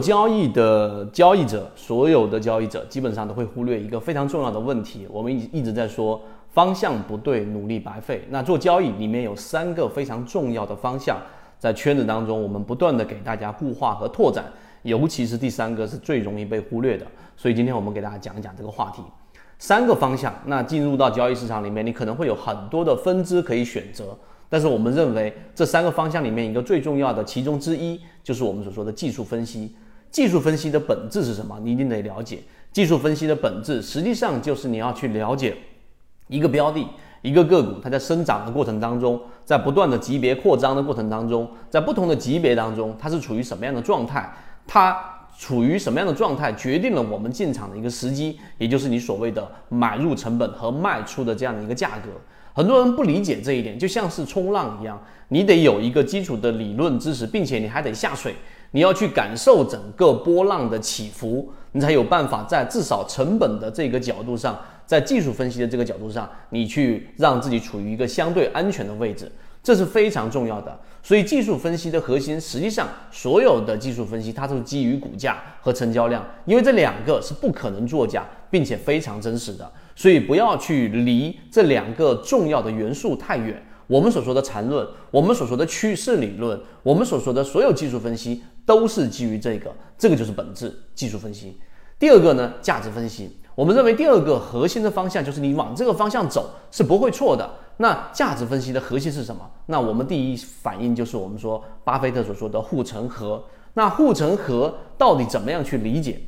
交易的交易者，所有的交易者基本上都会忽略一个非常重要的问题。我们一一直在说方向不对，努力白费。那做交易里面有三个非常重要的方向，在圈子当中我们不断的给大家固化和拓展，尤其是第三个是最容易被忽略的。所以今天我们给大家讲一讲这个话题。三个方向，那进入到交易市场里面，你可能会有很多的分支可以选择。但是我们认为这三个方向里面一个最重要的其中之一，就是我们所说的技术分析。技术分析的本质是什么？你一定得了解。技术分析的本质实际上就是你要去了解一个标的、一个个股，它在生长的过程当中，在不断的级别扩张的过程当中，在不同的级别当中，它是处于什么样的状态？它处于什么样的状态，决定了我们进场的一个时机，也就是你所谓的买入成本和卖出的这样的一个价格。很多人不理解这一点，就像是冲浪一样，你得有一个基础的理论知识，并且你还得下水，你要去感受整个波浪的起伏，你才有办法在至少成本的这个角度上，在技术分析的这个角度上，你去让自己处于一个相对安全的位置，这是非常重要的。所以技术分析的核心，实际上所有的技术分析它都是基于股价和成交量，因为这两个是不可能作假，并且非常真实的。所以不要去离这两个重要的元素太远。我们所说的缠论，我们所说的趋势理论，我们所说的所有技术分析，都是基于这个，这个就是本质技术分析。第二个呢，价值分析。我们认为第二个核心的方向就是你往这个方向走是不会错的。那价值分析的核心是什么？那我们第一反应就是我们说巴菲特所说的护城河。那护城河到底怎么样去理解？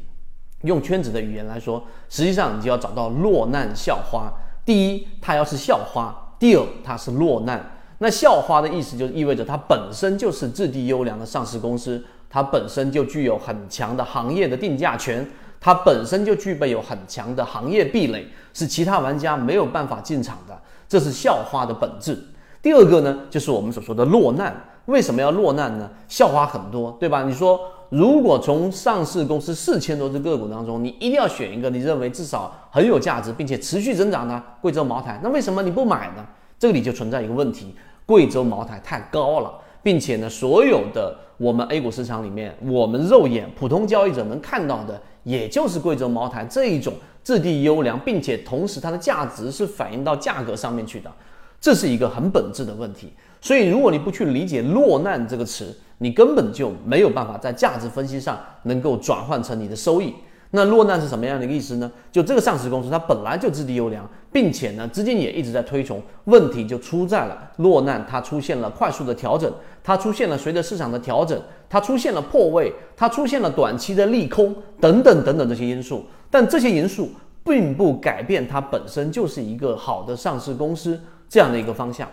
用圈子的语言来说，实际上你就要找到落难校花。第一，它要是校花；第二，它是落难。那校花的意思就意味着它本身就是质地优良的上市公司，它本身就具有很强的行业的定价权，它本身就具备有很强的行业壁垒，是其他玩家没有办法进场的。这是校花的本质。第二个呢，就是我们所说的落难。为什么要落难呢？校花很多，对吧？你说。如果从上市公司四千多只个股当中，你一定要选一个你认为至少很有价值并且持续增长的贵州茅台，那为什么你不买呢？这里就存在一个问题：贵州茅台太高了，并且呢，所有的我们 A 股市场里面，我们肉眼普通交易者能看到的，也就是贵州茅台这一种质地优良，并且同时它的价值是反映到价格上面去的，这是一个很本质的问题。所以，如果你不去理解“落难”这个词，你根本就没有办法在价值分析上能够转换成你的收益。那落难是什么样的一个意思呢？就这个上市公司它本来就质地优良，并且呢资金也一直在推崇，问题就出在了落难，它出现了快速的调整，它出现了随着市场的调整，它出现了破位，它出现了短期的利空等等等等这些因素。但这些因素并不改变它本身就是一个好的上市公司这样的一个方向。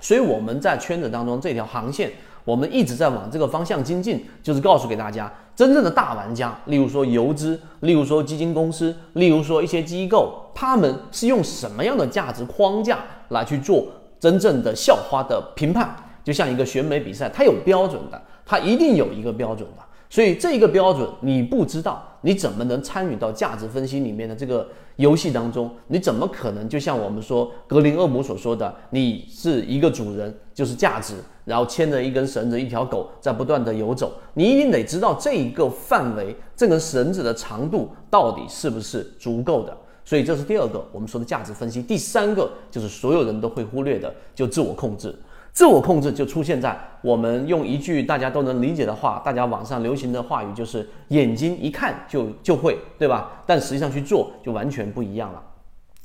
所以我们在圈子当中这条航线。我们一直在往这个方向精进，就是告诉给大家，真正的大玩家，例如说游资，例如说基金公司，例如说一些机构，他们是用什么样的价值框架来去做真正的校花的评判？就像一个选美比赛，它有标准的，它一定有一个标准的。所以这一个标准你不知道，你怎么能参与到价值分析里面的这个游戏当中？你怎么可能就像我们说格林厄姆所说的，你是一个主人，就是价值，然后牵着一根绳子，一条狗在不断的游走。你一定得知道这一个范围，这根绳子的长度到底是不是足够的。所以这是第二个我们说的价值分析。第三个就是所有人都会忽略的，就自我控制。自我控制就出现在我们用一句大家都能理解的话，大家网上流行的话语就是“眼睛一看就就会”，对吧？但实际上去做就完全不一样了。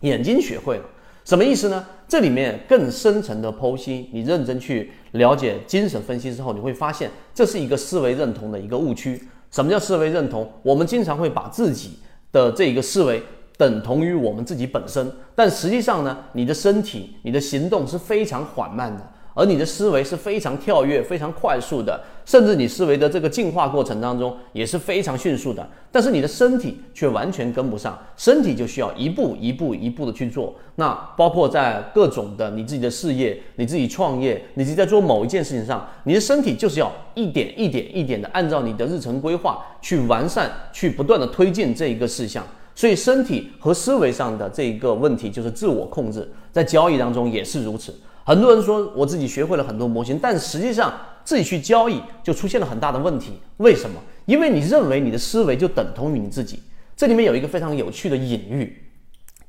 眼睛学会了，什么意思呢？这里面更深层的剖析，你认真去了解精神分析之后，你会发现这是一个思维认同的一个误区。什么叫思维认同？我们经常会把自己的这一个思维等同于我们自己本身，但实际上呢，你的身体、你的行动是非常缓慢的。而你的思维是非常跳跃、非常快速的，甚至你思维的这个进化过程当中也是非常迅速的。但是你的身体却完全跟不上，身体就需要一步一步一步的去做。那包括在各种的你自己的事业、你自己创业、你自己在做某一件事情上，你的身体就是要一点一点一点的按照你的日程规划去完善、去不断的推进这一个事项。所以身体和思维上的这一个问题就是自我控制，在交易当中也是如此。很多人说我自己学会了很多模型，但实际上自己去交易就出现了很大的问题。为什么？因为你认为你的思维就等同于你自己。这里面有一个非常有趣的隐喻，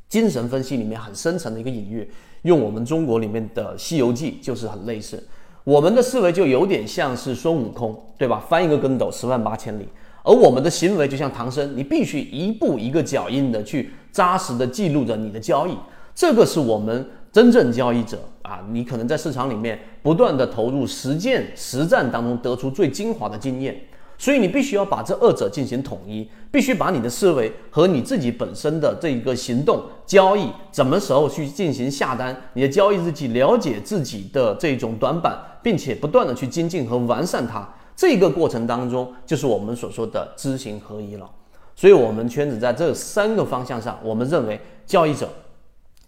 精神分析里面很深层的一个隐喻，用我们中国里面的《西游记》就是很类似。我们的思维就有点像是孙悟空，对吧？翻一个跟斗，十万八千里。而我们的行为就像唐僧，你必须一步一个脚印的去扎实的记录着你的交易。这个是我们真正交易者啊，你可能在市场里面不断的投入实践实战当中得出最精华的经验。所以你必须要把这二者进行统一，必须把你的思维和你自己本身的这一个行动交易，什么时候去进行下单，你的交易日记了解自己的这种短板，并且不断的去精进和完善它，这个过程当中就是我们所说的知行合一了。所以，我们圈子在这三个方向上，我们认为交易者。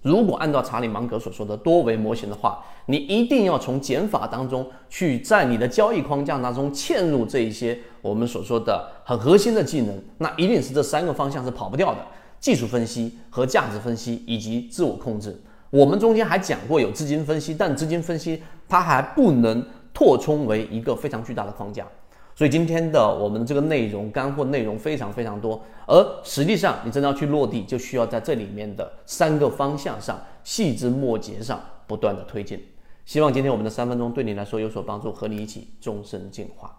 如果按照查理芒格所说的多维模型的话，你一定要从减法当中去，在你的交易框架当中嵌入这一些我们所说的很核心的技能，那一定是这三个方向是跑不掉的：技术分析和价值分析以及自我控制。我们中间还讲过有资金分析，但资金分析它还不能扩充为一个非常巨大的框架。所以今天的我们这个内容干货内容非常非常多，而实际上你真的要去落地，就需要在这里面的三个方向上细枝末节上不断的推进。希望今天我们的三分钟对你来说有所帮助，和你一起终身进化。